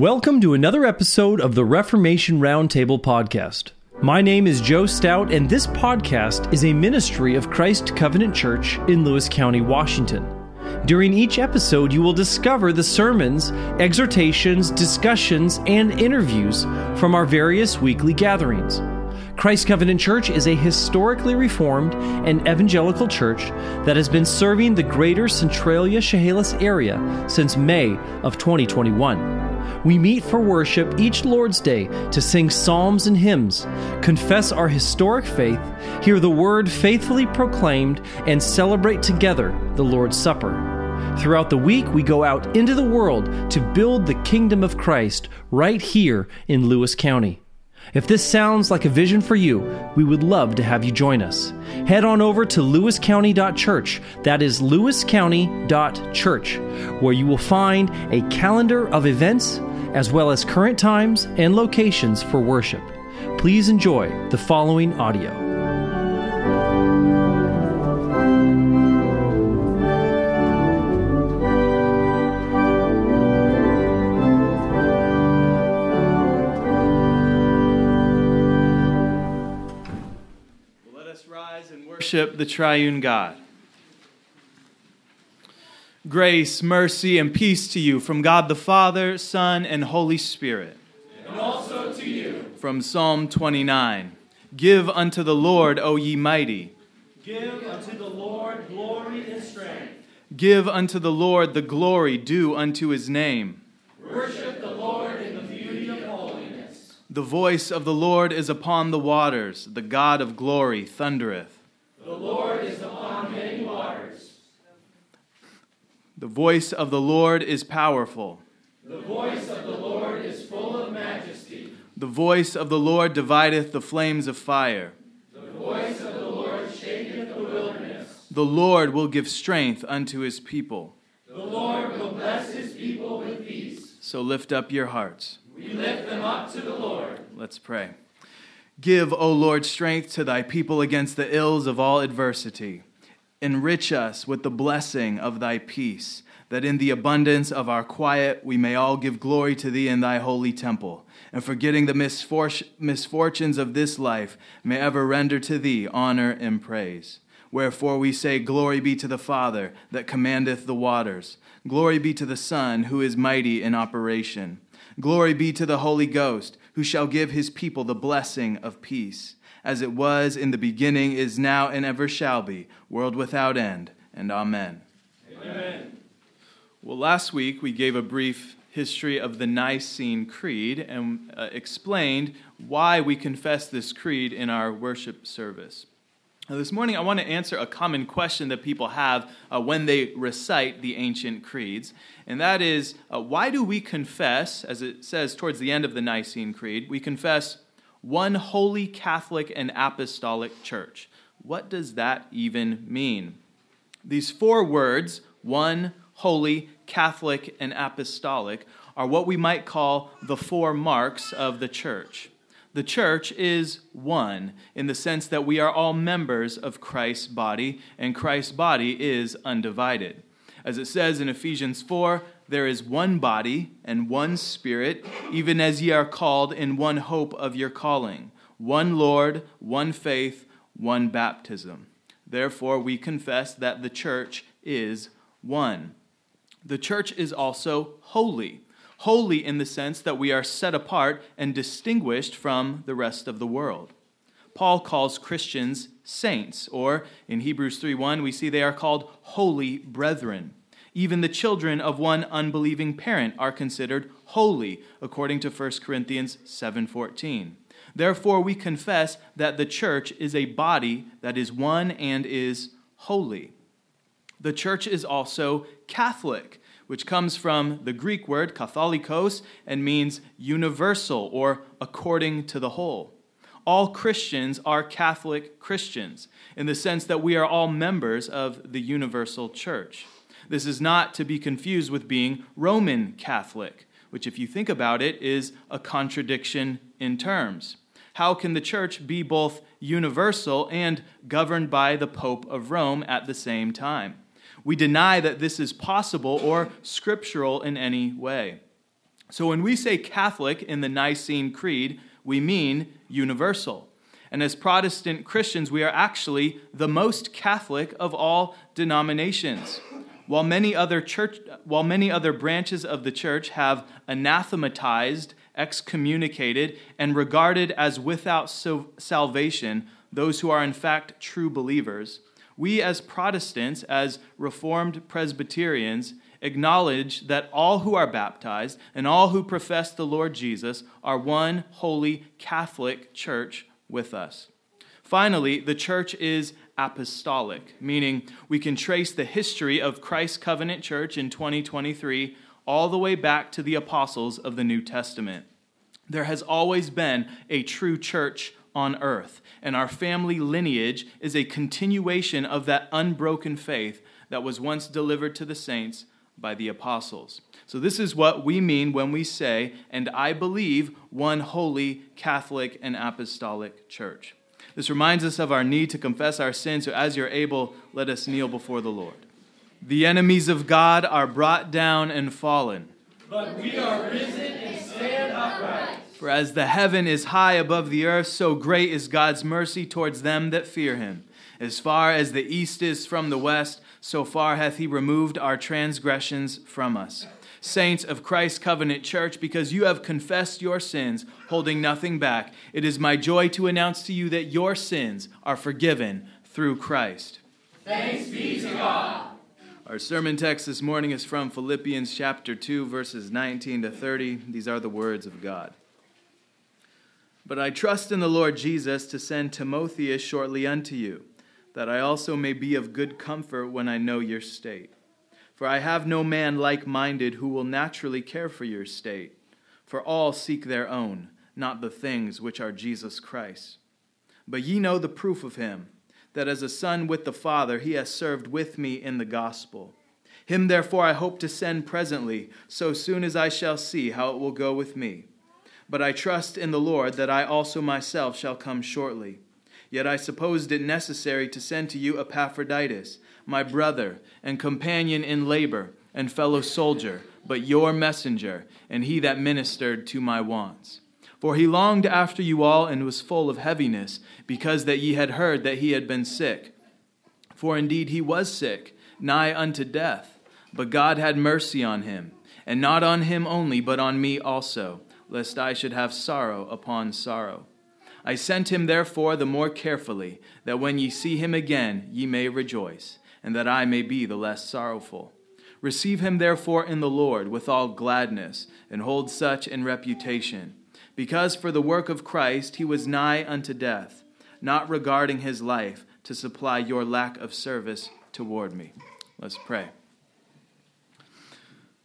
Welcome to another episode of the Reformation Roundtable podcast. My name is Joe Stout, and this podcast is a ministry of Christ Covenant Church in Lewis County, Washington. During each episode, you will discover the sermons, exhortations, discussions, and interviews from our various weekly gatherings. Christ Covenant Church is a historically reformed and evangelical church that has been serving the greater Centralia Chehalis area since May of 2021. We meet for worship each Lord's Day to sing psalms and hymns, confess our historic faith, hear the word faithfully proclaimed, and celebrate together the Lord's Supper. Throughout the week, we go out into the world to build the kingdom of Christ right here in Lewis County. If this sounds like a vision for you, we would love to have you join us. Head on over to lewiscounty.church. That is lewiscounty.church, where you will find a calendar of events as well as current times and locations for worship. Please enjoy the following audio. Let us rise and worship the triune God. Grace, mercy, and peace to you from God the Father, Son, and Holy Spirit. And also to you. From Psalm 29 Give unto the Lord, O ye mighty. Give unto the Lord glory and strength. Give unto the Lord the glory due unto his name. Worship the Lord in the beauty of holiness. The voice of the Lord is upon the waters, the God of glory thundereth. The Lord is upon many waters. The voice of the Lord is powerful. The voice of the Lord is full of majesty. The voice of the Lord divideth the flames of fire. The voice of the Lord shaketh the wilderness. The Lord will give strength unto his people. The Lord will bless his people with peace. So lift up your hearts. We lift them up to the Lord. Let's pray. Give, O Lord, strength to thy people against the ills of all adversity. Enrich us with the blessing of thy peace, that in the abundance of our quiet we may all give glory to thee in thy holy temple, and forgetting the misfor- misfortunes of this life, may ever render to thee honor and praise. Wherefore we say, Glory be to the Father that commandeth the waters. Glory be to the Son who is mighty in operation. Glory be to the Holy Ghost who shall give his people the blessing of peace, as it was in the beginning, is now, and ever shall be, world without end. And amen. Amen. Well, last week we gave a brief history of the Nicene Creed and uh, explained why we confess this creed in our worship service. Now, this morning, I want to answer a common question that people have uh, when they recite the ancient creeds, and that is uh, why do we confess, as it says towards the end of the Nicene Creed, we confess one holy Catholic and apostolic church? What does that even mean? These four words, one, holy, Catholic, and apostolic, are what we might call the four marks of the church. The church is one in the sense that we are all members of Christ's body, and Christ's body is undivided. As it says in Ephesians 4, there is one body and one spirit, even as ye are called in one hope of your calling, one Lord, one faith, one baptism. Therefore, we confess that the church is one. The church is also holy holy in the sense that we are set apart and distinguished from the rest of the world. Paul calls Christians saints, or in Hebrews 3 1, we see they are called holy brethren. Even the children of one unbelieving parent are considered holy according to 1 Corinthians 7:14. Therefore we confess that the church is a body that is one and is holy. The church is also Catholic which comes from the Greek word katholikos and means universal or according to the whole. All Christians are Catholic Christians in the sense that we are all members of the universal church. This is not to be confused with being Roman Catholic, which, if you think about it, is a contradiction in terms. How can the church be both universal and governed by the Pope of Rome at the same time? We deny that this is possible or scriptural in any way. So when we say Catholic in the Nicene Creed, we mean universal. And as Protestant Christians, we are actually the most Catholic of all denominations. While many other church while many other branches of the church have anathematized, excommunicated, and regarded as without salvation those who are in fact true believers, we as Protestants, as Reformed Presbyterians, acknowledge that all who are baptized and all who profess the Lord Jesus are one holy Catholic church with us. Finally, the church is apostolic, meaning we can trace the history of Christ's covenant church in 2023 all the way back to the apostles of the New Testament. There has always been a true church on earth, and our family lineage is a continuation of that unbroken faith that was once delivered to the saints by the apostles. So, this is what we mean when we say, and I believe one holy, Catholic, and apostolic church. This reminds us of our need to confess our sins, so as you're able, let us kneel before the Lord. The enemies of God are brought down and fallen. But we are risen and stand upright. For as the heaven is high above the earth, so great is God's mercy towards them that fear him. As far as the east is from the west, so far hath he removed our transgressions from us. Saints of Christ's covenant church, because you have confessed your sins, holding nothing back, it is my joy to announce to you that your sins are forgiven through Christ. Thanks be to God. Our sermon text this morning is from Philippians chapter 2, verses 19 to 30. These are the words of God. But I trust in the Lord Jesus to send Timotheus shortly unto you, that I also may be of good comfort when I know your state. For I have no man like minded who will naturally care for your state, for all seek their own, not the things which are Jesus Christ. But ye know the proof of him, that as a son with the Father he has served with me in the gospel. Him therefore I hope to send presently, so soon as I shall see how it will go with me but I trust in the Lord that I also myself shall come shortly. Yet I supposed it necessary to send to you Epaphroditus, my brother and companion in labor and fellow soldier, but your messenger, and he that ministered to my wants. For he longed after you all and was full of heaviness, because that ye had heard that he had been sick. For indeed he was sick, nigh unto death, but God had mercy on him, and not on him only, but on me also lest I should have sorrow upon sorrow. I sent him therefore the more carefully, that when ye see him again ye may rejoice, and that I may be the less sorrowful. Receive him therefore in the Lord with all gladness, and hold such in reputation, because for the work of Christ he was nigh unto death, not regarding his life to supply your lack of service toward me. Let's pray.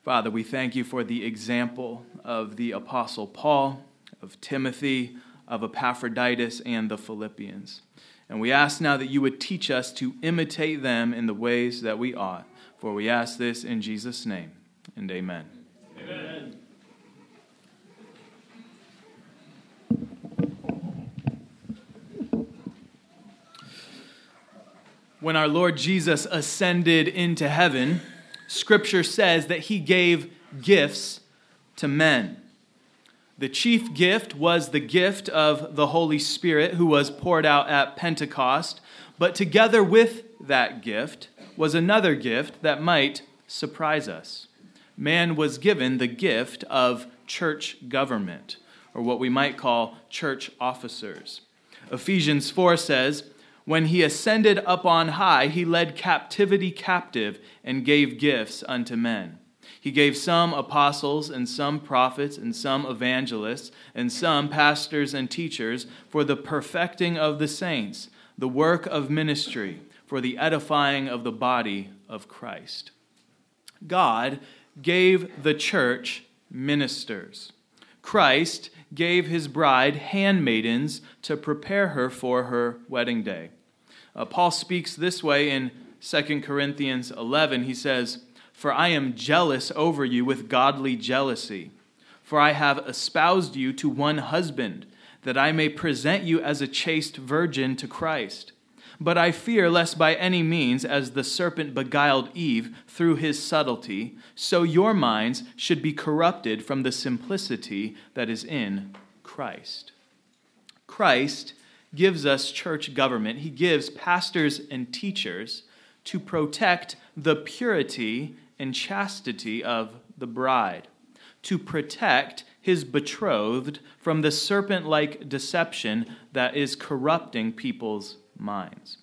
Father, we thank you for the example of the Apostle Paul, of Timothy, of Epaphroditus, and the Philippians. And we ask now that you would teach us to imitate them in the ways that we ought. For we ask this in Jesus' name, and amen. Amen. When our Lord Jesus ascended into heaven, Scripture says that he gave gifts to men. The chief gift was the gift of the Holy Spirit, who was poured out at Pentecost. But together with that gift was another gift that might surprise us. Man was given the gift of church government, or what we might call church officers. Ephesians 4 says, when he ascended up on high, he led captivity captive and gave gifts unto men. He gave some apostles, and some prophets, and some evangelists, and some pastors and teachers for the perfecting of the saints, the work of ministry, for the edifying of the body of Christ. God gave the church ministers. Christ gave his bride handmaidens to prepare her for her wedding day. Uh, Paul speaks this way in 2 Corinthians 11. He says, For I am jealous over you with godly jealousy, for I have espoused you to one husband, that I may present you as a chaste virgin to Christ. But I fear lest by any means, as the serpent beguiled Eve through his subtlety, so your minds should be corrupted from the simplicity that is in Christ. Christ gives us church government, he gives pastors and teachers to protect the purity and chastity of the bride, to protect his betrothed from the serpent like deception that is corrupting people's minds.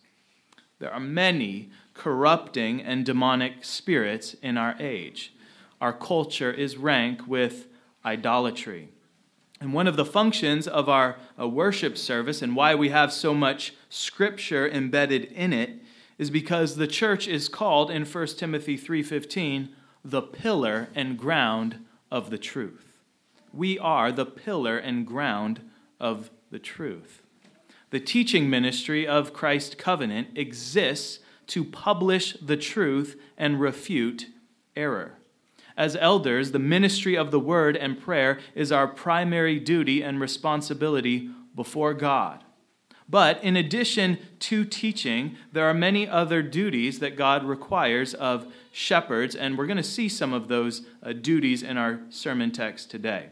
There are many corrupting and demonic spirits in our age. Our culture is rank with idolatry. And one of the functions of our uh, worship service and why we have so much scripture embedded in it is because the church is called in 1 Timothy 3:15 the pillar and ground of the truth. We are the pillar and ground of the truth. The teaching ministry of Christ Covenant exists to publish the truth and refute error. As elders, the ministry of the word and prayer is our primary duty and responsibility before God. But in addition to teaching, there are many other duties that God requires of shepherds, and we're going to see some of those uh, duties in our sermon text today.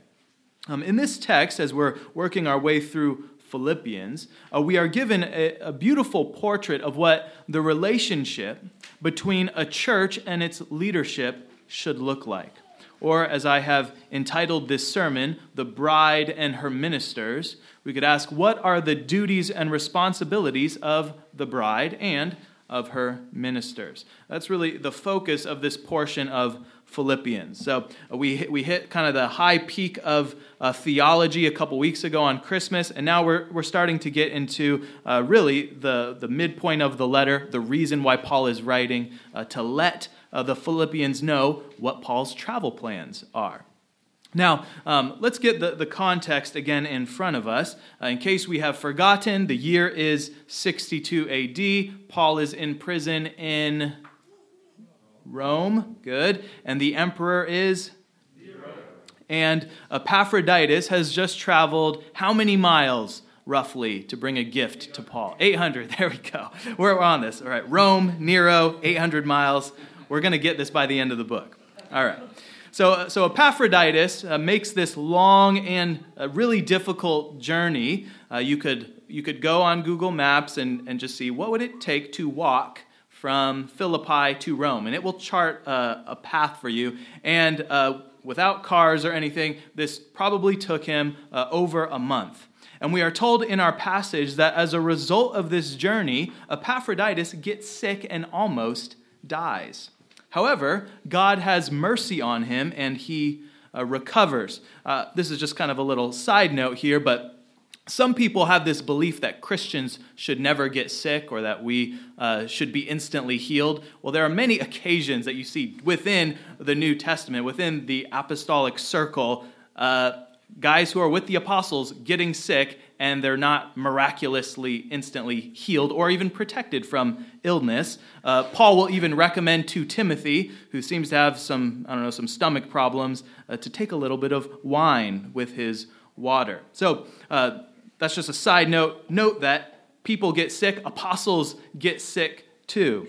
Um, in this text, as we're working our way through Philippians, uh, we are given a, a beautiful portrait of what the relationship between a church and its leadership should look like. Or, as I have entitled this sermon, The Bride and Her Ministers, we could ask, What are the duties and responsibilities of the bride and of her ministers? That's really the focus of this portion of Philippians. So uh, we, we hit kind of the high peak of uh, theology a couple weeks ago on Christmas, and now we're, we're starting to get into uh, really the, the midpoint of the letter, the reason why Paul is writing, uh, to let uh, the Philippians know what Paul's travel plans are. Now, um, let's get the, the context again in front of us. Uh, in case we have forgotten, the year is 62 AD. Paul is in prison in Rome. Good. And the emperor is? Nero. And Epaphroditus has just traveled how many miles? roughly to bring a gift to Paul? 800. There we go. We're on this. All right. Rome, Nero, 800 miles. We're going to get this by the end of the book. All right. So, so Epaphroditus uh, makes this long and uh, really difficult journey. Uh, you, could, you could go on Google Maps and, and just see what would it take to walk from Philippi to Rome. And it will chart uh, a path for you. And uh, without cars or anything, this probably took him uh, over a month. And we are told in our passage that as a result of this journey, Epaphroditus gets sick and almost dies. However, God has mercy on him and he uh, recovers. Uh, this is just kind of a little side note here, but some people have this belief that Christians should never get sick or that we uh, should be instantly healed. Well, there are many occasions that you see within the New Testament, within the apostolic circle, uh, guys who are with the apostles getting sick and they're not miraculously instantly healed or even protected from illness. Uh, Paul will even recommend to Timothy, who seems to have some, I don't know, some stomach problems, uh, to take a little bit of wine with his water. So uh, that's just a side note. Note that people get sick, apostles get sick too.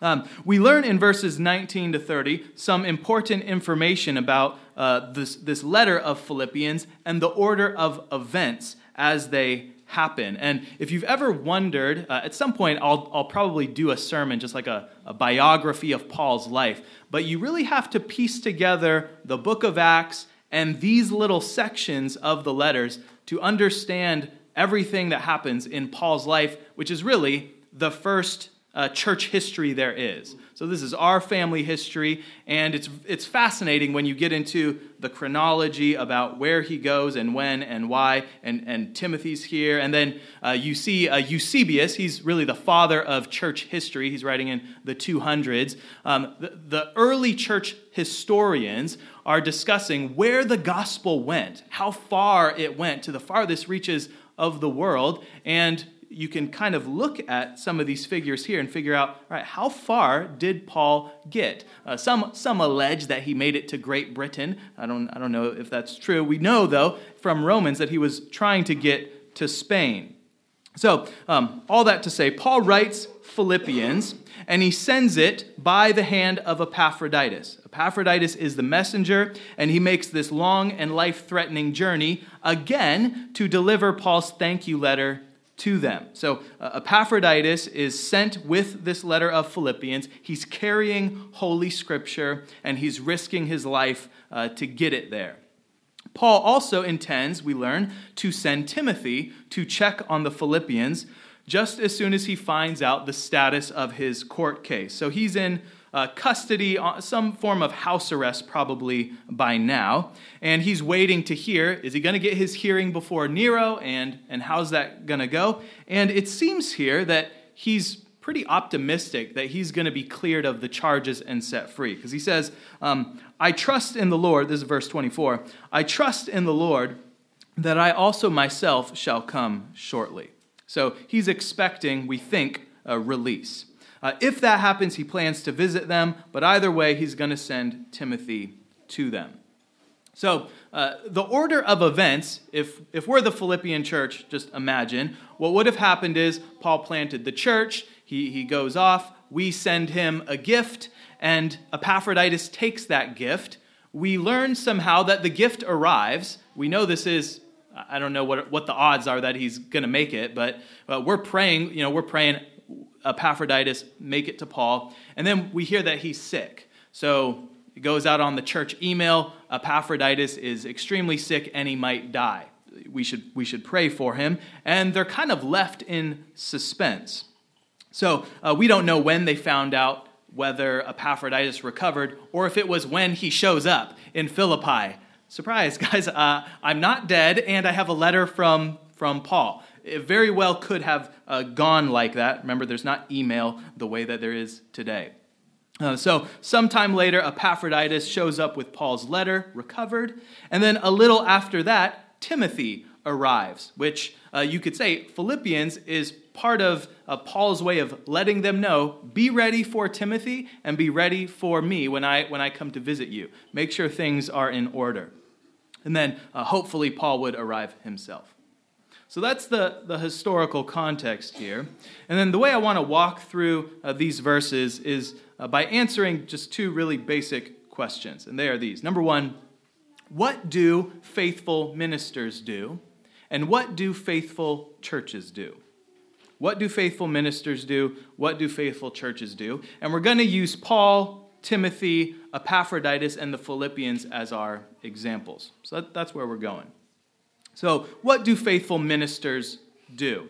Um, we learn in verses 19 to 30 some important information about uh, this, this letter of Philippians and the order of events as they happen. And if you've ever wondered, uh, at some point I'll, I'll probably do a sermon, just like a, a biography of Paul's life. But you really have to piece together the book of Acts and these little sections of the letters to understand everything that happens in Paul's life, which is really the first uh, church history there is. So this is our family history, and it's it's fascinating when you get into the chronology about where he goes and when and why. And and Timothy's here, and then uh, you see uh, Eusebius. He's really the father of church history. He's writing in the 200s. Um, the, the early church historians are discussing where the gospel went, how far it went to the farthest reaches of the world, and you can kind of look at some of these figures here and figure out, right, how far did Paul get? Uh, some, some allege that he made it to Great Britain. I don't, I don't know if that's true. We know, though, from Romans that he was trying to get to Spain. So, um, all that to say, Paul writes Philippians and he sends it by the hand of Epaphroditus. Epaphroditus is the messenger, and he makes this long and life threatening journey again to deliver Paul's thank you letter to them. So, uh, Epaphroditus is sent with this letter of Philippians. He's carrying Holy Scripture, and he's risking his life uh, to get it there. Paul also intends, we learn, to send Timothy to check on the Philippians just as soon as he finds out the status of his court case. So he's in uh, custody, uh, some form of house arrest probably by now, and he's waiting to hear is he going to get his hearing before Nero, and, and how's that going to go? And it seems here that he's pretty optimistic that he's going to be cleared of the charges and set free. Because he says, um, I trust in the Lord, this is verse 24, I trust in the Lord that I also myself shall come shortly. So he's expecting, we think, a release. Uh, if that happens, he plans to visit them, but either way, he's going to send Timothy to them. So, uh, the order of events, if, if we're the Philippian church, just imagine, what would have happened is Paul planted the church, he, he goes off, we send him a gift, and Epaphroditus takes that gift. We learn somehow that the gift arrives. We know this is, I don't know what, what the odds are that he's going to make it, but, but we're praying, you know, we're praying Epaphroditus make it to Paul. And then we hear that he's sick. So it goes out on the church email Epaphroditus is extremely sick and he might die. We should, we should pray for him. And they're kind of left in suspense. So uh, we don't know when they found out whether Epaphroditus recovered or if it was when he shows up in Philippi. Surprise, guys, uh, I'm not dead, and I have a letter from, from Paul. It very well could have uh, gone like that. Remember, there's not email the way that there is today. Uh, so, sometime later, Epaphroditus shows up with Paul's letter, recovered. And then a little after that, Timothy arrives, which uh, you could say Philippians is part of uh, Paul's way of letting them know be ready for Timothy and be ready for me when I, when I come to visit you. Make sure things are in order. And then uh, hopefully Paul would arrive himself. So that's the, the historical context here. And then the way I want to walk through uh, these verses is uh, by answering just two really basic questions. And they are these. Number one, what do faithful ministers do? And what do faithful churches do? What do faithful ministers do? What do faithful churches do? And we're going to use Paul, Timothy, Epaphroditus, and the Philippians as our examples. So that, that's where we're going. So, what do faithful ministers do?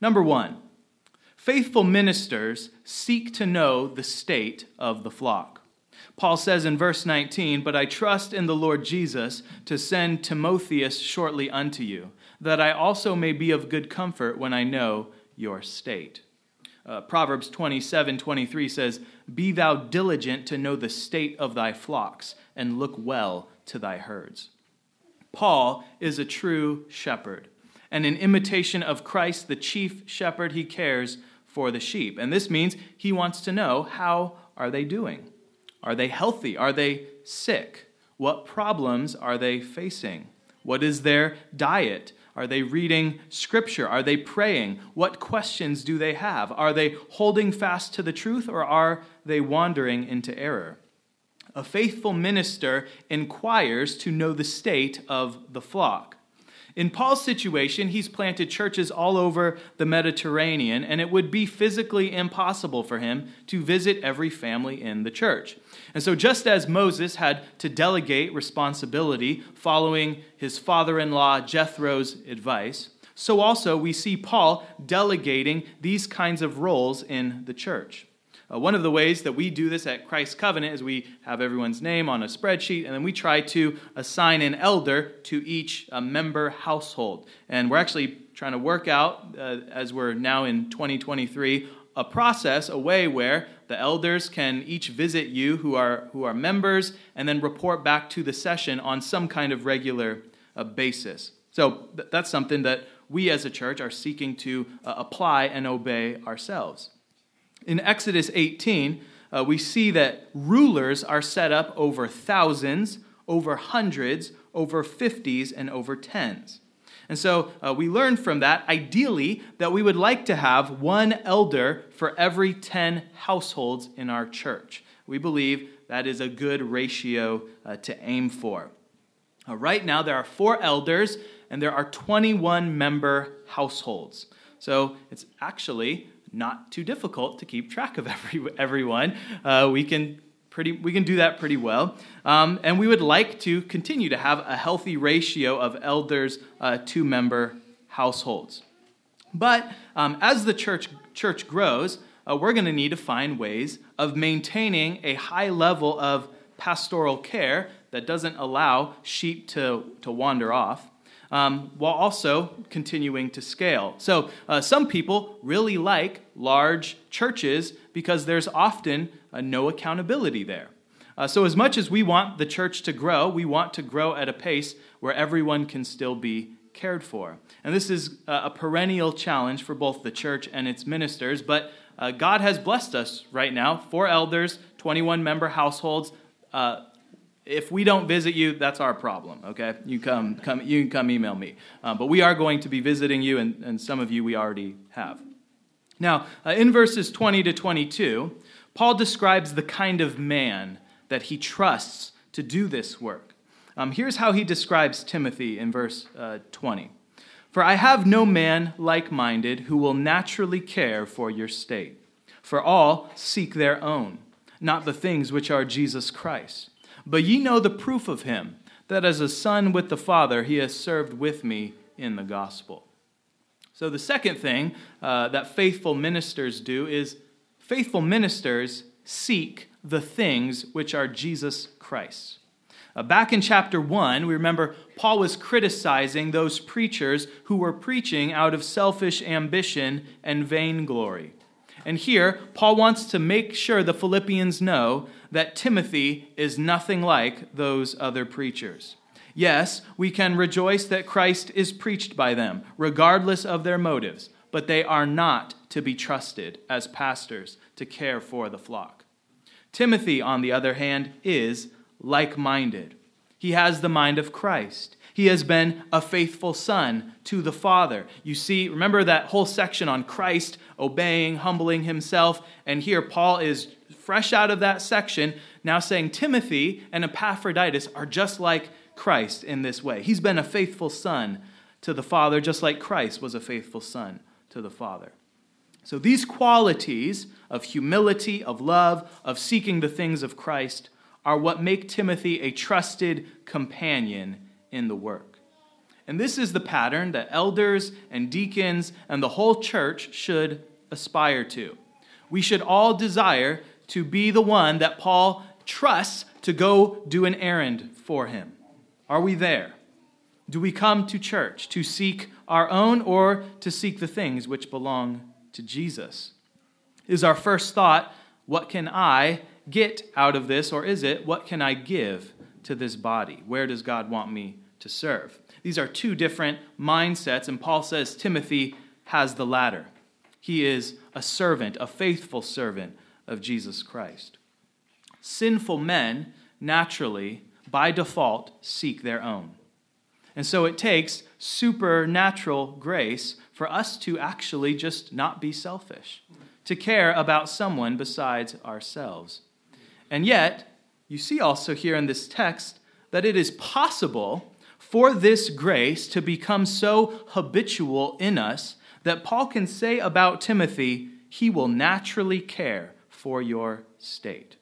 Number one, faithful ministers seek to know the state of the flock. Paul says in verse 19, But I trust in the Lord Jesus to send Timotheus shortly unto you, that I also may be of good comfort when I know your state. Uh, Proverbs 27 23 says, Be thou diligent to know the state of thy flocks, and look well to thy herds. Paul is a true shepherd, and in imitation of Christ, the chief shepherd, he cares for the sheep. And this means he wants to know how are they doing? Are they healthy? Are they sick? What problems are they facing? What is their diet? Are they reading scripture? Are they praying? What questions do they have? Are they holding fast to the truth or are they wandering into error? A faithful minister inquires to know the state of the flock. In Paul's situation, he's planted churches all over the Mediterranean, and it would be physically impossible for him to visit every family in the church. And so, just as Moses had to delegate responsibility following his father in law Jethro's advice, so also we see Paul delegating these kinds of roles in the church. Uh, one of the ways that we do this at Christ Covenant is we have everyone's name on a spreadsheet, and then we try to assign an elder to each uh, member household. And we're actually trying to work out, uh, as we're now in 2023, a process, a way where the elders can each visit you who are, who are members and then report back to the session on some kind of regular uh, basis. So th- that's something that we as a church are seeking to uh, apply and obey ourselves. In Exodus 18, uh, we see that rulers are set up over thousands, over hundreds, over fifties, and over tens. And so uh, we learned from that, ideally, that we would like to have one elder for every 10 households in our church. We believe that is a good ratio uh, to aim for. Uh, right now, there are four elders and there are 21 member households. So it's actually not too difficult to keep track of every, everyone. Uh, we can pretty we can do that pretty well. Um, and we would like to continue to have a healthy ratio of elders uh, to member households. But um, as the church church grows uh, we're going to need to find ways of maintaining a high level of pastoral care that doesn't allow sheep to, to wander off um, while also continuing to scale. So, uh, some people really like large churches because there's often uh, no accountability there. Uh, so, as much as we want the church to grow, we want to grow at a pace where everyone can still be cared for. And this is uh, a perennial challenge for both the church and its ministers, but uh, God has blessed us right now four elders, 21 member households. Uh, if we don't visit you, that's our problem. Okay, you come, come, you can come email me. Uh, but we are going to be visiting you, and, and some of you we already have. Now, uh, in verses 20 to 22, Paul describes the kind of man that he trusts to do this work. Um, here's how he describes Timothy in verse uh, 20 For I have no man like minded who will naturally care for your state, for all seek their own, not the things which are Jesus Christ. But ye know the proof of him, that as a son with the Father, he has served with me in the gospel. So, the second thing uh, that faithful ministers do is faithful ministers seek the things which are Jesus Christ. Uh, back in chapter 1, we remember Paul was criticizing those preachers who were preaching out of selfish ambition and vainglory. And here, Paul wants to make sure the Philippians know that Timothy is nothing like those other preachers. Yes, we can rejoice that Christ is preached by them, regardless of their motives, but they are not to be trusted as pastors to care for the flock. Timothy, on the other hand, is like minded. He has the mind of Christ. He has been a faithful son to the Father. You see, remember that whole section on Christ obeying, humbling himself. And here, Paul is fresh out of that section, now saying Timothy and Epaphroditus are just like Christ in this way. He's been a faithful son to the Father, just like Christ was a faithful son to the Father. So, these qualities of humility, of love, of seeking the things of Christ are what make Timothy a trusted companion in the work. And this is the pattern that elders and deacons and the whole church should aspire to. We should all desire to be the one that Paul trusts to go do an errand for him. Are we there? Do we come to church to seek our own or to seek the things which belong to Jesus? Is our first thought, what can I get out of this, or is it, what can I give to this body? Where does God want me to serve. These are two different mindsets, and Paul says Timothy has the latter. He is a servant, a faithful servant of Jesus Christ. Sinful men naturally, by default, seek their own. And so it takes supernatural grace for us to actually just not be selfish, to care about someone besides ourselves. And yet, you see also here in this text that it is possible for this grace to become so habitual in us that Paul can say about Timothy, he will naturally care for your state.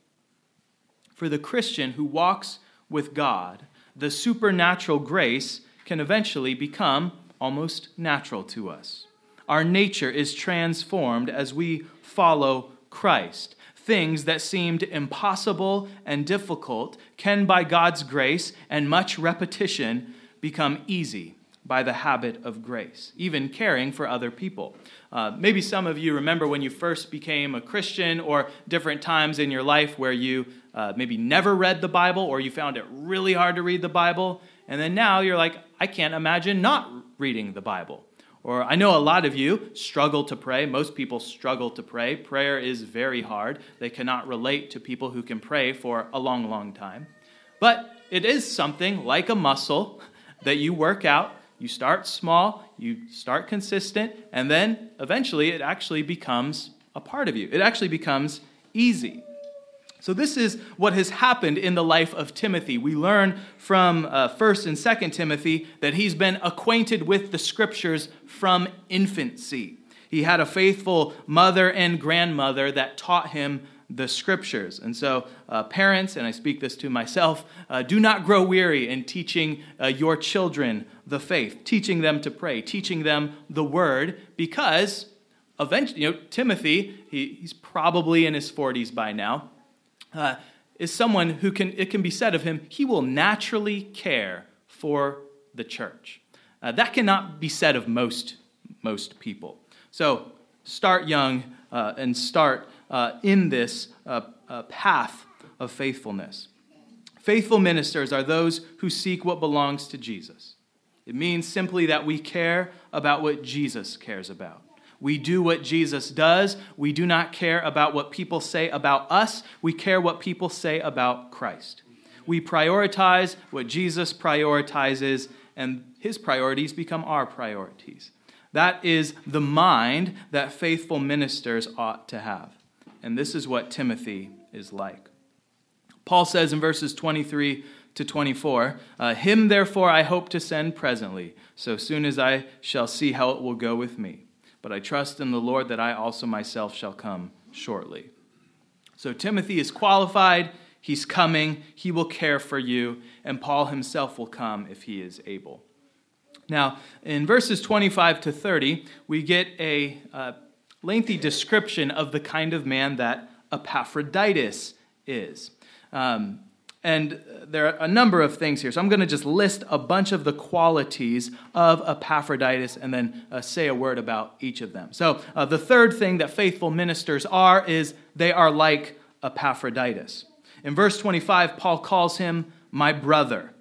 For the Christian who walks with God, the supernatural grace can eventually become almost natural to us. Our nature is transformed as we follow Christ. Things that seemed impossible and difficult can, by God's grace and much repetition, become easy by the habit of grace, even caring for other people. Uh, maybe some of you remember when you first became a Christian or different times in your life where you uh, maybe never read the Bible or you found it really hard to read the Bible. And then now you're like, I can't imagine not reading the Bible. Or I know a lot of you struggle to pray. Most people struggle to pray. Prayer is very hard. They cannot relate to people who can pray for a long, long time. But it is something like a muscle that you work out, You start small, you start consistent, and then eventually it actually becomes a part of you. It actually becomes easy. So, this is what has happened in the life of Timothy. We learn from uh, 1st and 2nd Timothy that he's been acquainted with the scriptures from infancy. He had a faithful mother and grandmother that taught him the scriptures. And so, uh, parents, and I speak this to myself, uh, do not grow weary in teaching uh, your children the faith, teaching them to pray, teaching them the word, because eventually, you know, Timothy, he, he's probably in his 40s by now uh, is someone who can, it can be said of him, he will naturally care for the church. Uh, that cannot be said of most, most people. So start young uh, and start uh, in this uh, uh, path of faithfulness. Faithful ministers are those who seek what belongs to Jesus. It means simply that we care about what Jesus cares about. We do what Jesus does. We do not care about what people say about us. We care what people say about Christ. We prioritize what Jesus prioritizes, and his priorities become our priorities. That is the mind that faithful ministers ought to have. And this is what Timothy is like. Paul says in verses 23 to 24 uh, Him, therefore, I hope to send presently, so soon as I shall see how it will go with me but I trust in the Lord that I also myself shall come shortly. So Timothy is qualified, he's coming, he will care for you, and Paul himself will come if he is able. Now, in verses 25 to 30, we get a uh, lengthy description of the kind of man that Epaphroditus is. Um, and there are a number of things here. So I'm going to just list a bunch of the qualities of Epaphroditus and then uh, say a word about each of them. So uh, the third thing that faithful ministers are is they are like Epaphroditus. In verse 25, Paul calls him my brother,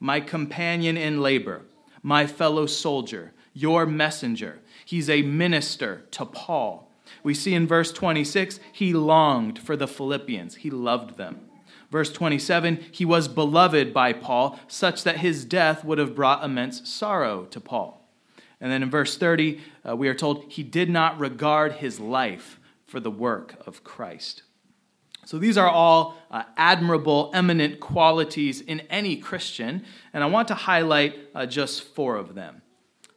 my companion in labor, my fellow soldier, your messenger. He's a minister to Paul. We see in verse 26, he longed for the Philippians, he loved them. Verse 27 He was beloved by Paul, such that his death would have brought immense sorrow to Paul. And then in verse 30, uh, we are told he did not regard his life for the work of Christ. So these are all uh, admirable, eminent qualities in any Christian, and I want to highlight uh, just four of them.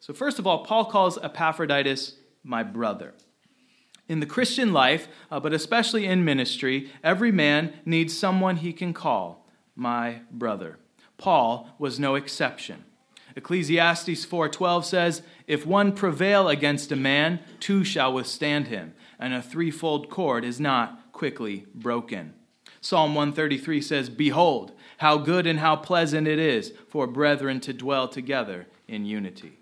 So, first of all, Paul calls Epaphroditus my brother. In the Christian life, uh, but especially in ministry, every man needs someone he can call my brother. Paul was no exception. Ecclesiastes 4:12 says, "If one prevail against a man, two shall withstand him, and a threefold cord is not quickly broken." Psalm 133 says, "Behold, how good and how pleasant it is for brethren to dwell together in unity."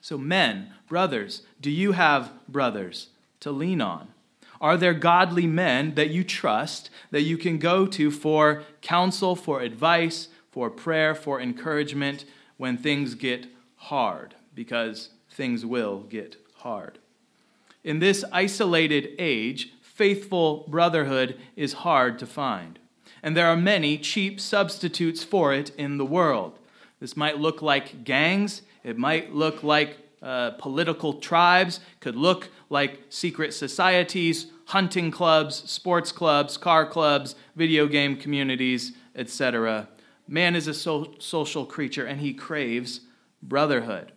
So men, brothers, do you have brothers? To lean on? Are there godly men that you trust that you can go to for counsel, for advice, for prayer, for encouragement when things get hard? Because things will get hard. In this isolated age, faithful brotherhood is hard to find. And there are many cheap substitutes for it in the world. This might look like gangs, it might look like uh, political tribes, could look like secret societies, hunting clubs, sports clubs, car clubs, video game communities, etc. Man is a so- social creature and he craves brotherhood.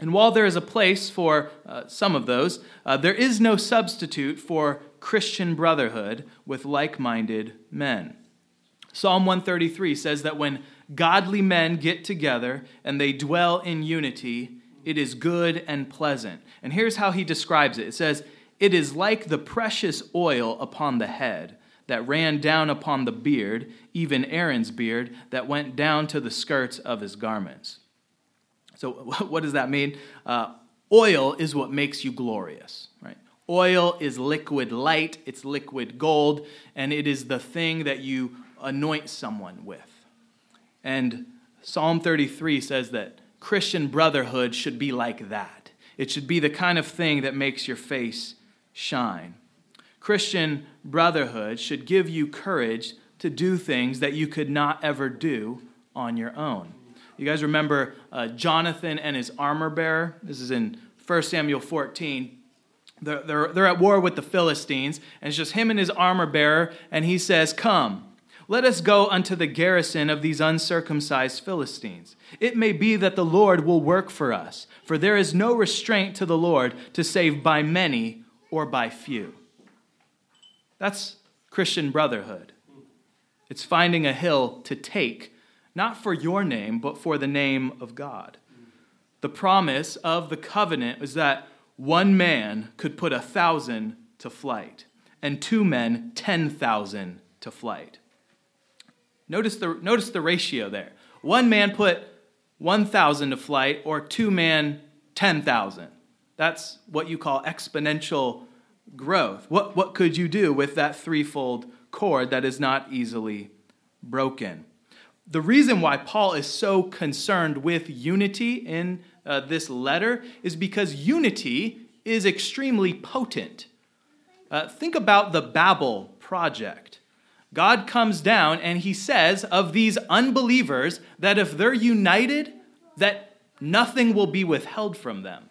And while there is a place for uh, some of those, uh, there is no substitute for Christian brotherhood with like minded men. Psalm 133 says that when godly men get together and they dwell in unity, it is good and pleasant. And here's how he describes it it says, It is like the precious oil upon the head that ran down upon the beard, even Aaron's beard, that went down to the skirts of his garments. So, what does that mean? Uh, oil is what makes you glorious, right? Oil is liquid light, it's liquid gold, and it is the thing that you anoint someone with. And Psalm 33 says that Christian brotherhood should be like that. It should be the kind of thing that makes your face shine. Christian brotherhood should give you courage to do things that you could not ever do on your own. You guys remember uh, Jonathan and his armor bearer? This is in 1 Samuel 14. They're, they're, they're at war with the Philistines, and it's just him and his armor bearer, and he says, Come, let us go unto the garrison of these uncircumcised Philistines. It may be that the Lord will work for us, for there is no restraint to the Lord to save by many or by few. That's Christian brotherhood. It's finding a hill to take, not for your name, but for the name of God. The promise of the covenant is that one man could put a thousand to flight, and two men, 10,000 to flight. Notice the, notice the ratio there. One man put 1,000 to flight, or two man, 10,000. That's what you call exponential growth. What, what could you do with that threefold cord that is not easily broken? The reason why Paul is so concerned with unity in uh, this letter is because unity is extremely potent. Uh, think about the Babel project. God comes down and he says of these unbelievers that if they're united, that nothing will be withheld from them.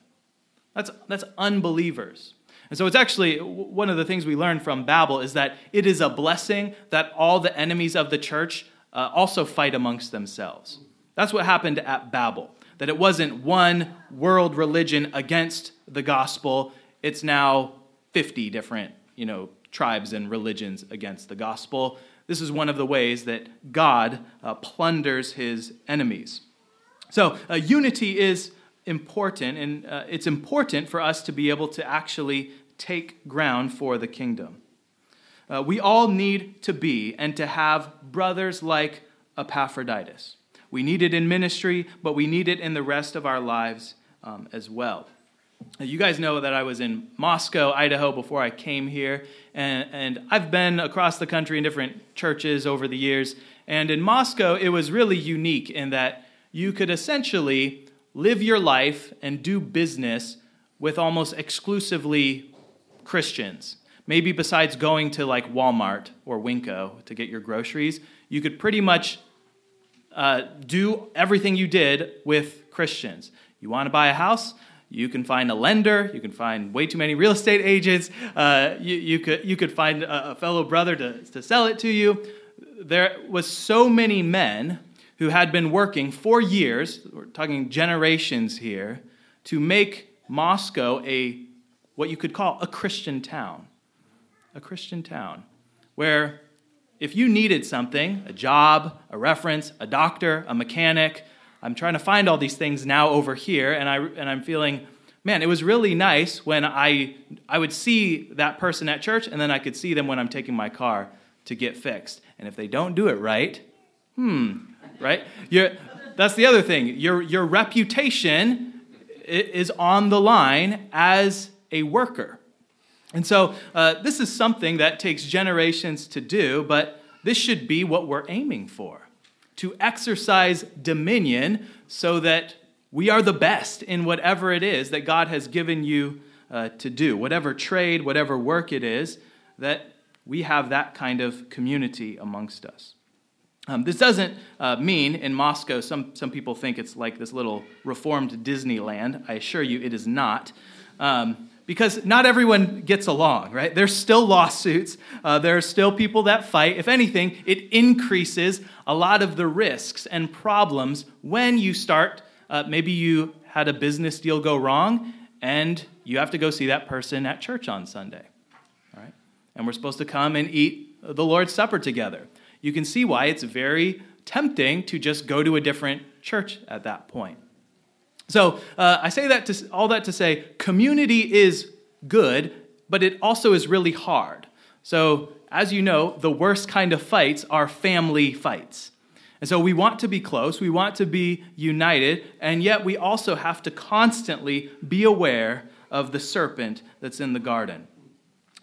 That's, that's unbelievers. And so it's actually one of the things we learn from Babel is that it is a blessing that all the enemies of the church uh, also fight amongst themselves. That's what happened at Babel. That it wasn't one world religion against the gospel, it's now 50 different, you know, tribes and religions against the gospel. This is one of the ways that God uh, plunders his enemies. So, uh, unity is important, and uh, it's important for us to be able to actually take ground for the kingdom. Uh, we all need to be and to have brothers like Epaphroditus. We need it in ministry, but we need it in the rest of our lives um, as well. You guys know that I was in Moscow, Idaho before I came here, and, and I've been across the country in different churches over the years. And in Moscow, it was really unique in that you could essentially live your life and do business with almost exclusively Christians. Maybe besides going to like Walmart or Winco to get your groceries, you could pretty much uh, do everything you did with Christians. You want to buy a house? You can find a lender. You can find way too many real estate agents. Uh, you, you, could, you could find a, a fellow brother to, to sell it to you. There was so many men who had been working for years, we're talking generations here, to make Moscow a what you could call a Christian town. A Christian town where if you needed something, a job, a reference, a doctor, a mechanic, I'm trying to find all these things now over here, and, I, and I'm feeling, man, it was really nice when I, I would see that person at church, and then I could see them when I'm taking my car to get fixed. And if they don't do it right, hmm, right? You're, that's the other thing. Your, your reputation is on the line as a worker. And so uh, this is something that takes generations to do, but this should be what we're aiming for to exercise dominion so that we are the best in whatever it is that God has given you uh, to do, whatever trade, whatever work it is, that we have that kind of community amongst us. Um, this doesn't uh, mean in Moscow, some, some people think it's like this little reformed Disneyland. I assure you it is not. Um, because not everyone gets along, right? There's still lawsuits, uh, there are still people that fight. If anything, it increases a lot of the risks and problems when you start. Uh, maybe you had a business deal go wrong and you have to go see that person at church on Sunday, all right? And we're supposed to come and eat the Lord's Supper together. You can see why it's very tempting to just go to a different church at that point. So uh, I say that to, all that to say community is good, but it also is really hard. So, as you know, the worst kind of fights are family fights. And so we want to be close, we want to be united, and yet we also have to constantly be aware of the serpent that's in the garden.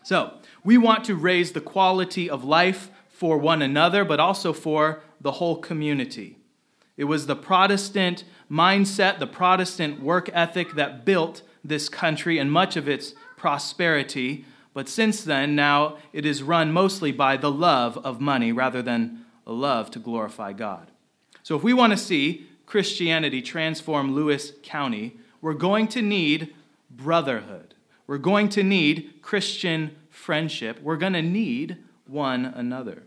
So, we want to raise the quality of life for one another, but also for the whole community. It was the Protestant mindset, the Protestant work ethic that built this country and much of its prosperity. But since then, now it is run mostly by the love of money rather than a love to glorify God. So if we want to see Christianity transform Lewis County, we're going to need brotherhood. We're going to need Christian friendship. We're going to need one another.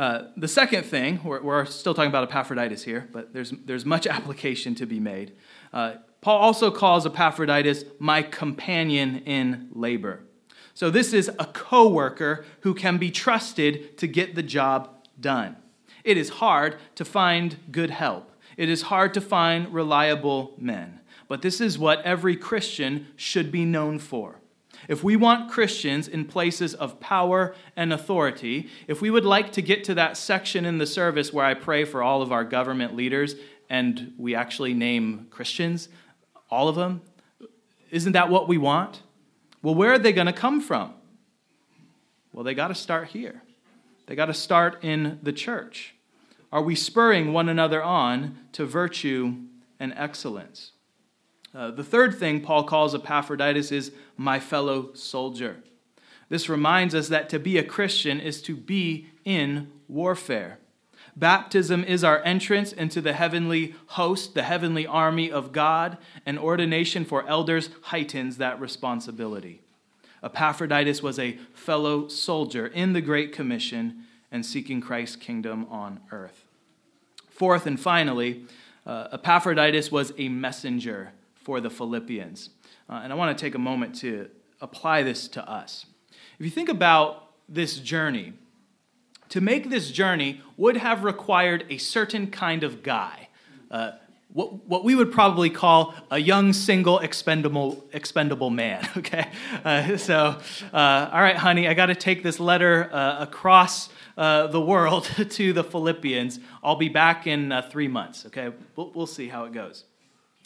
Uh, the second thing, we're, we're, still talking about Epaphroditus here, but there's, there's much application to be made. Uh, Paul also calls Epaphroditus my companion in labor. So this is a co worker who can be trusted to get the job done. It is hard to find good help, it is hard to find reliable men. But this is what every Christian should be known for. If we want Christians in places of power and authority, if we would like to get to that section in the service where I pray for all of our government leaders and we actually name Christians, all of them, isn't that what we want? Well, where are they going to come from? Well, they got to start here. They got to start in the church. Are we spurring one another on to virtue and excellence? Uh, the third thing Paul calls Epaphroditus is my fellow soldier. This reminds us that to be a Christian is to be in warfare. Baptism is our entrance into the heavenly host, the heavenly army of God, and ordination for elders heightens that responsibility. Epaphroditus was a fellow soldier in the Great Commission and seeking Christ's kingdom on earth. Fourth and finally, uh, Epaphroditus was a messenger for the Philippians. Uh, and I want to take a moment to apply this to us. If you think about this journey, to make this journey would have required a certain kind of guy. Uh, what, what we would probably call a young, single, expendable, expendable man. Okay? Uh, so, uh, all right, honey, I got to take this letter uh, across uh, the world to the Philippians. I'll be back in uh, three months. Okay? We'll, we'll see how it goes.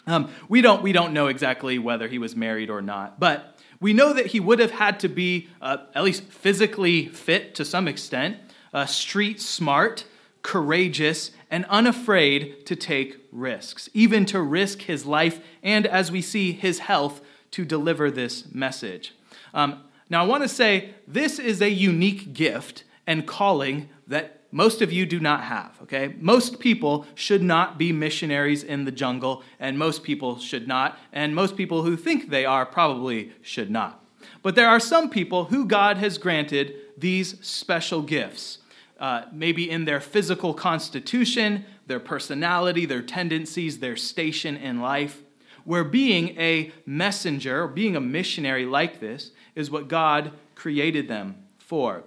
Um, we, don't, we don't know exactly whether he was married or not, but we know that he would have had to be uh, at least physically fit to some extent, uh, street smart, courageous, and unafraid to take risks, even to risk his life and, as we see, his health to deliver this message. Um, now, I want to say this is a unique gift and calling that most of you do not have, okay? Most people should not be missionaries in the jungle, and most people should not, and most people who think they are probably should not. But there are some people who God has granted these special gifts, uh, maybe in their physical constitution, their personality, their tendencies, their station in life, where being a messenger, or being a missionary like this, is what God created them for.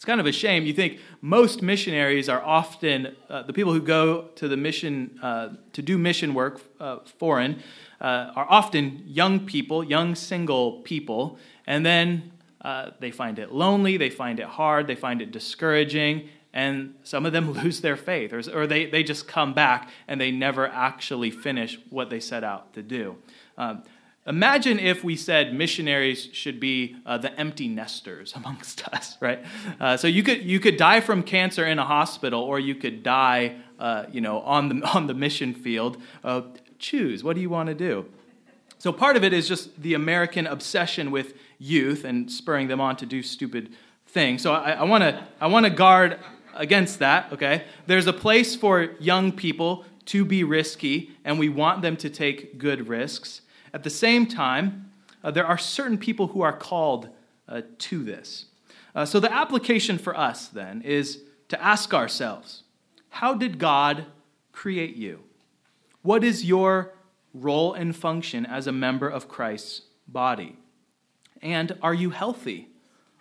It's kind of a shame. You think most missionaries are often, uh, the people who go to the mission, uh, to do mission work uh, foreign, uh, are often young people, young single people, and then uh, they find it lonely, they find it hard, they find it discouraging, and some of them lose their faith, or, or they, they just come back and they never actually finish what they set out to do. Um, Imagine if we said missionaries should be uh, the empty nesters amongst us, right? Uh, so you could you could die from cancer in a hospital, or you could die, uh, you know, on the on the mission field. Uh, choose. What do you want to do? So part of it is just the American obsession with youth and spurring them on to do stupid things. So I want to I want to guard against that. Okay, there's a place for young people to be risky, and we want them to take good risks. At the same time, uh, there are certain people who are called uh, to this. Uh, so the application for us then is to ask ourselves how did God create you? What is your role and function as a member of Christ's body? And are you healthy?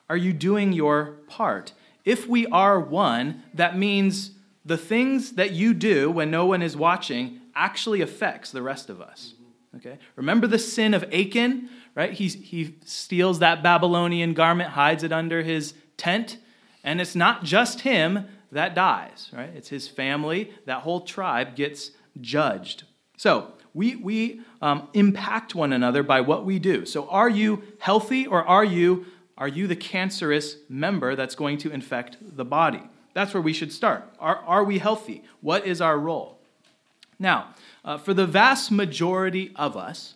Are you doing your part? If we are one, that means the things that you do when no one is watching actually affects the rest of us. Okay? Remember the sin of Achan, right? He, he steals that Babylonian garment, hides it under his tent, and it's not just him that dies, right? It's his family. That whole tribe gets judged. So, we, we um, impact one another by what we do. So, are you healthy or are you, are you the cancerous member that's going to infect the body? That's where we should start. Are, are we healthy? What is our role? Now, uh, for the vast majority of us,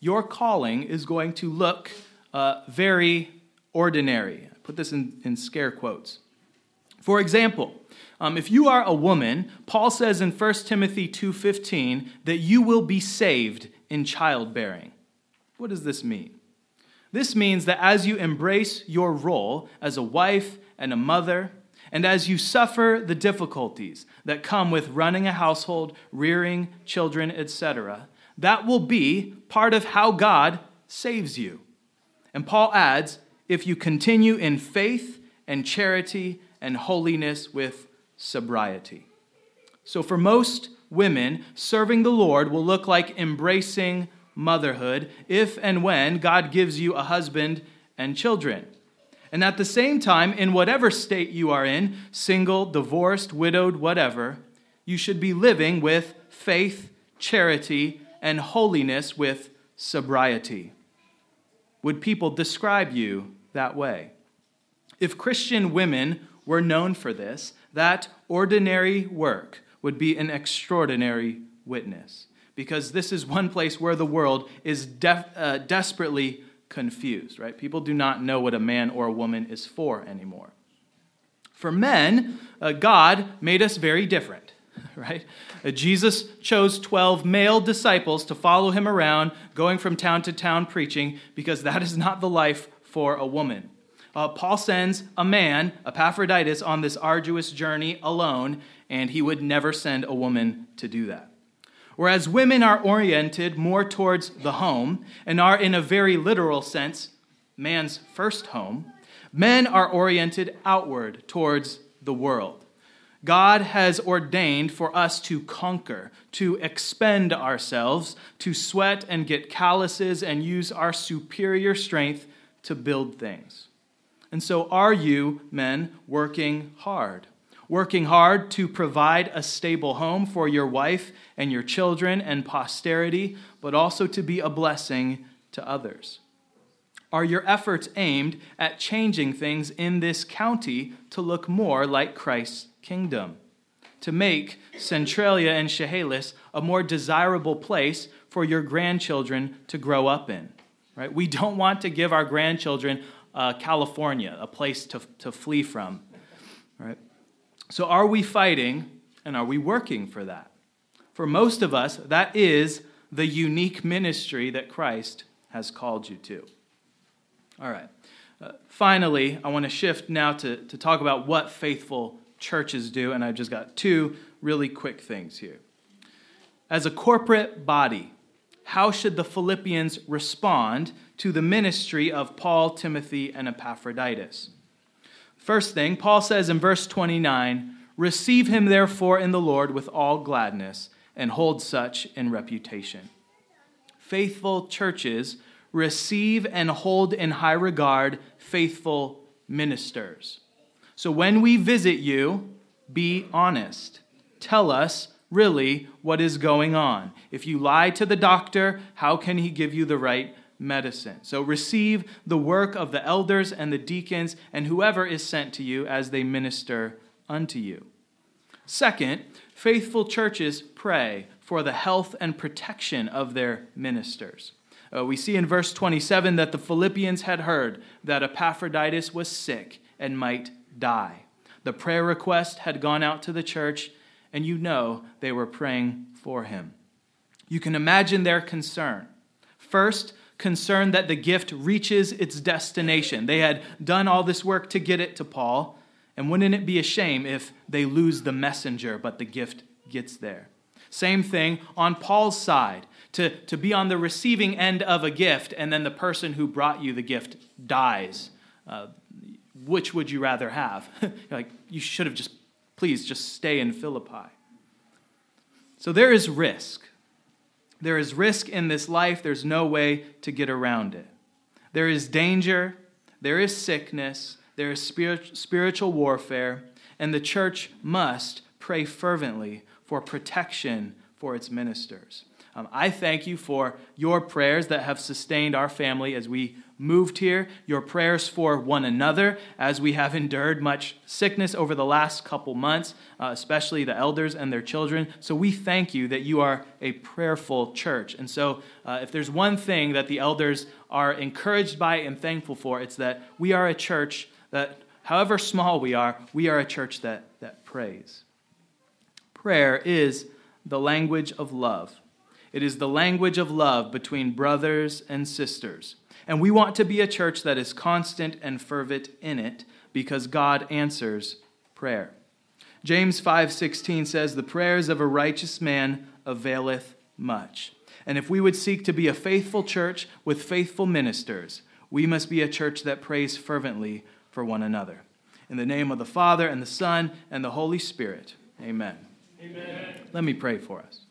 your calling is going to look uh, very ordinary. I put this in, in scare quotes. For example, um, if you are a woman, Paul says in 1 Timothy 2:15 that you will be saved in childbearing. What does this mean? This means that as you embrace your role as a wife and a mother, and as you suffer the difficulties that come with running a household, rearing children, etc., that will be part of how God saves you. And Paul adds, if you continue in faith and charity and holiness with sobriety. So, for most women, serving the Lord will look like embracing motherhood if and when God gives you a husband and children. And at the same time, in whatever state you are in single, divorced, widowed, whatever you should be living with faith, charity, and holiness with sobriety. Would people describe you that way? If Christian women were known for this, that ordinary work would be an extraordinary witness. Because this is one place where the world is def- uh, desperately confused, right? People do not know what a man or a woman is for anymore. For men, uh, God made us very different, right? Uh, Jesus chose 12 male disciples to follow him around, going from town to town preaching, because that is not the life for a woman. Uh, Paul sends a man, Epaphroditus, on this arduous journey alone, and he would never send a woman to do that. Whereas women are oriented more towards the home and are, in a very literal sense, man's first home, men are oriented outward towards the world. God has ordained for us to conquer, to expend ourselves, to sweat and get calluses and use our superior strength to build things. And so, are you, men, working hard? Working hard to provide a stable home for your wife and your children and posterity, but also to be a blessing to others? Are your efforts aimed at changing things in this county to look more like Christ's kingdom? To make Centralia and Chehalis a more desirable place for your grandchildren to grow up in? Right? We don't want to give our grandchildren uh, California, a place to, to flee from. Right? So, are we fighting and are we working for that? For most of us, that is the unique ministry that Christ has called you to. All right. Uh, finally, I want to shift now to, to talk about what faithful churches do, and I've just got two really quick things here. As a corporate body, how should the Philippians respond to the ministry of Paul, Timothy, and Epaphroditus? First thing, Paul says in verse 29 Receive him therefore in the Lord with all gladness, and hold such in reputation. Faithful churches receive and hold in high regard faithful ministers. So when we visit you, be honest. Tell us really what is going on. If you lie to the doctor, how can he give you the right medicine? So receive the work of the elders and the deacons and whoever is sent to you as they minister unto you. Second, faithful churches pray for the health and protection of their ministers. Uh, we see in verse 27 that the Philippians had heard that Epaphroditus was sick and might die. The prayer request had gone out to the church, and you know they were praying for him. You can imagine their concern. First, concern that the gift reaches its destination. They had done all this work to get it to Paul, and wouldn't it be a shame if they lose the messenger, but the gift gets there? Same thing on Paul's side to, to be on the receiving end of a gift, and then the person who brought you the gift dies. Uh, which would you rather have? like, you should have just Please just stay in Philippi. So there is risk. There is risk in this life. There's no way to get around it. There is danger. There is sickness. There is spirit, spiritual warfare. And the church must pray fervently for protection for its ministers. Um, I thank you for your prayers that have sustained our family as we moved here, your prayers for one another as we have endured much sickness over the last couple months, uh, especially the elders and their children. So we thank you that you are a prayerful church. And so, uh, if there's one thing that the elders are encouraged by and thankful for, it's that we are a church that however small we are, we are a church that, that prays. Prayer is the language of love. It is the language of love between brothers and sisters. And we want to be a church that is constant and fervent in it because God answers prayer. James 5:16 says the prayers of a righteous man availeth much. And if we would seek to be a faithful church with faithful ministers, we must be a church that prays fervently for one another. In the name of the Father and the Son and the Holy Spirit. Amen. Amen. Let me pray for us.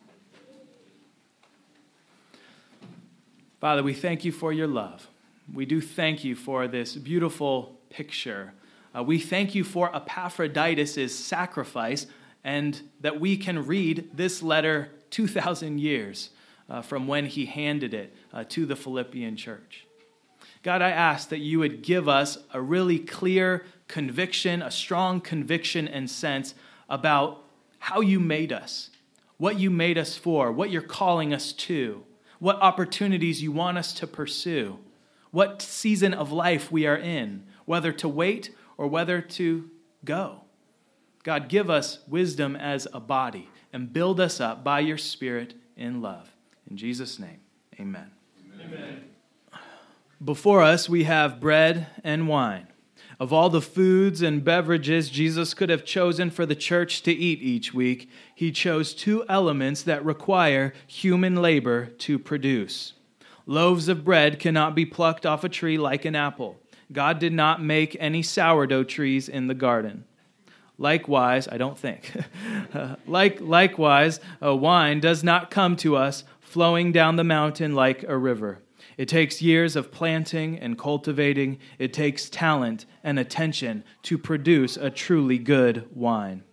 Father, we thank you for your love. We do thank you for this beautiful picture. Uh, we thank you for Epaphroditus' sacrifice and that we can read this letter 2,000 years uh, from when he handed it uh, to the Philippian church. God, I ask that you would give us a really clear conviction, a strong conviction and sense about how you made us, what you made us for, what you're calling us to, what opportunities you want us to pursue, what season of life we are in, whether to wait or whether to go. God, give us wisdom as a body and build us up by your Spirit in love. In Jesus' name, amen. amen. Before us, we have bread and wine. Of all the foods and beverages Jesus could have chosen for the church to eat each week, he chose two elements that require human labor to produce. Loaves of bread cannot be plucked off a tree like an apple. God did not make any sourdough trees in the garden. Likewise, I don't think. like likewise, a wine does not come to us flowing down the mountain like a river. It takes years of planting and cultivating. It takes talent and attention to produce a truly good wine.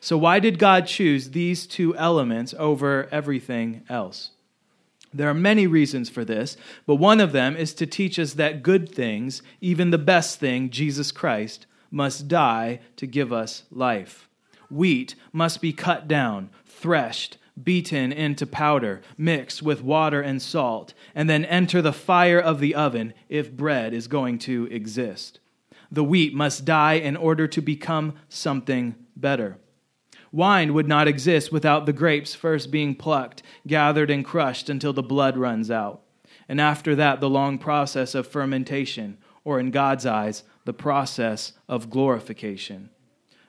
So, why did God choose these two elements over everything else? There are many reasons for this, but one of them is to teach us that good things, even the best thing, Jesus Christ, must die to give us life. Wheat must be cut down, threshed, beaten into powder, mixed with water and salt, and then enter the fire of the oven if bread is going to exist. The wheat must die in order to become something better. Wine would not exist without the grapes first being plucked, gathered, and crushed until the blood runs out. And after that, the long process of fermentation, or in God's eyes, the process of glorification.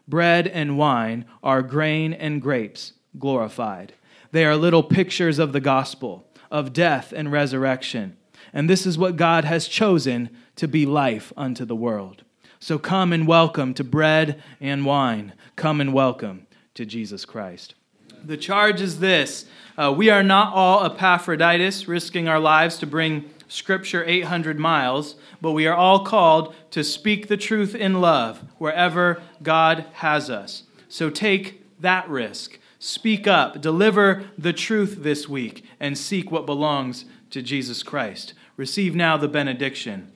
Bread and wine are grain and grapes glorified. They are little pictures of the gospel, of death and resurrection. And this is what God has chosen to be life unto the world. So come and welcome to bread and wine. Come and welcome to Jesus Christ. The charge is this uh, We are not all Epaphroditus, risking our lives to bring Scripture 800 miles, but we are all called to speak the truth in love wherever God has us. So take that risk. Speak up, deliver the truth this week, and seek what belongs to Jesus Christ. Receive now the benediction.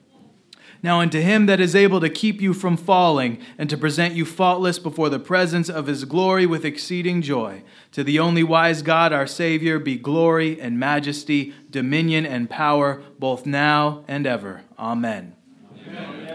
Now, unto him that is able to keep you from falling, and to present you faultless before the presence of his glory with exceeding joy, to the only wise God, our Savior, be glory and majesty, dominion and power, both now and ever. Amen. Amen.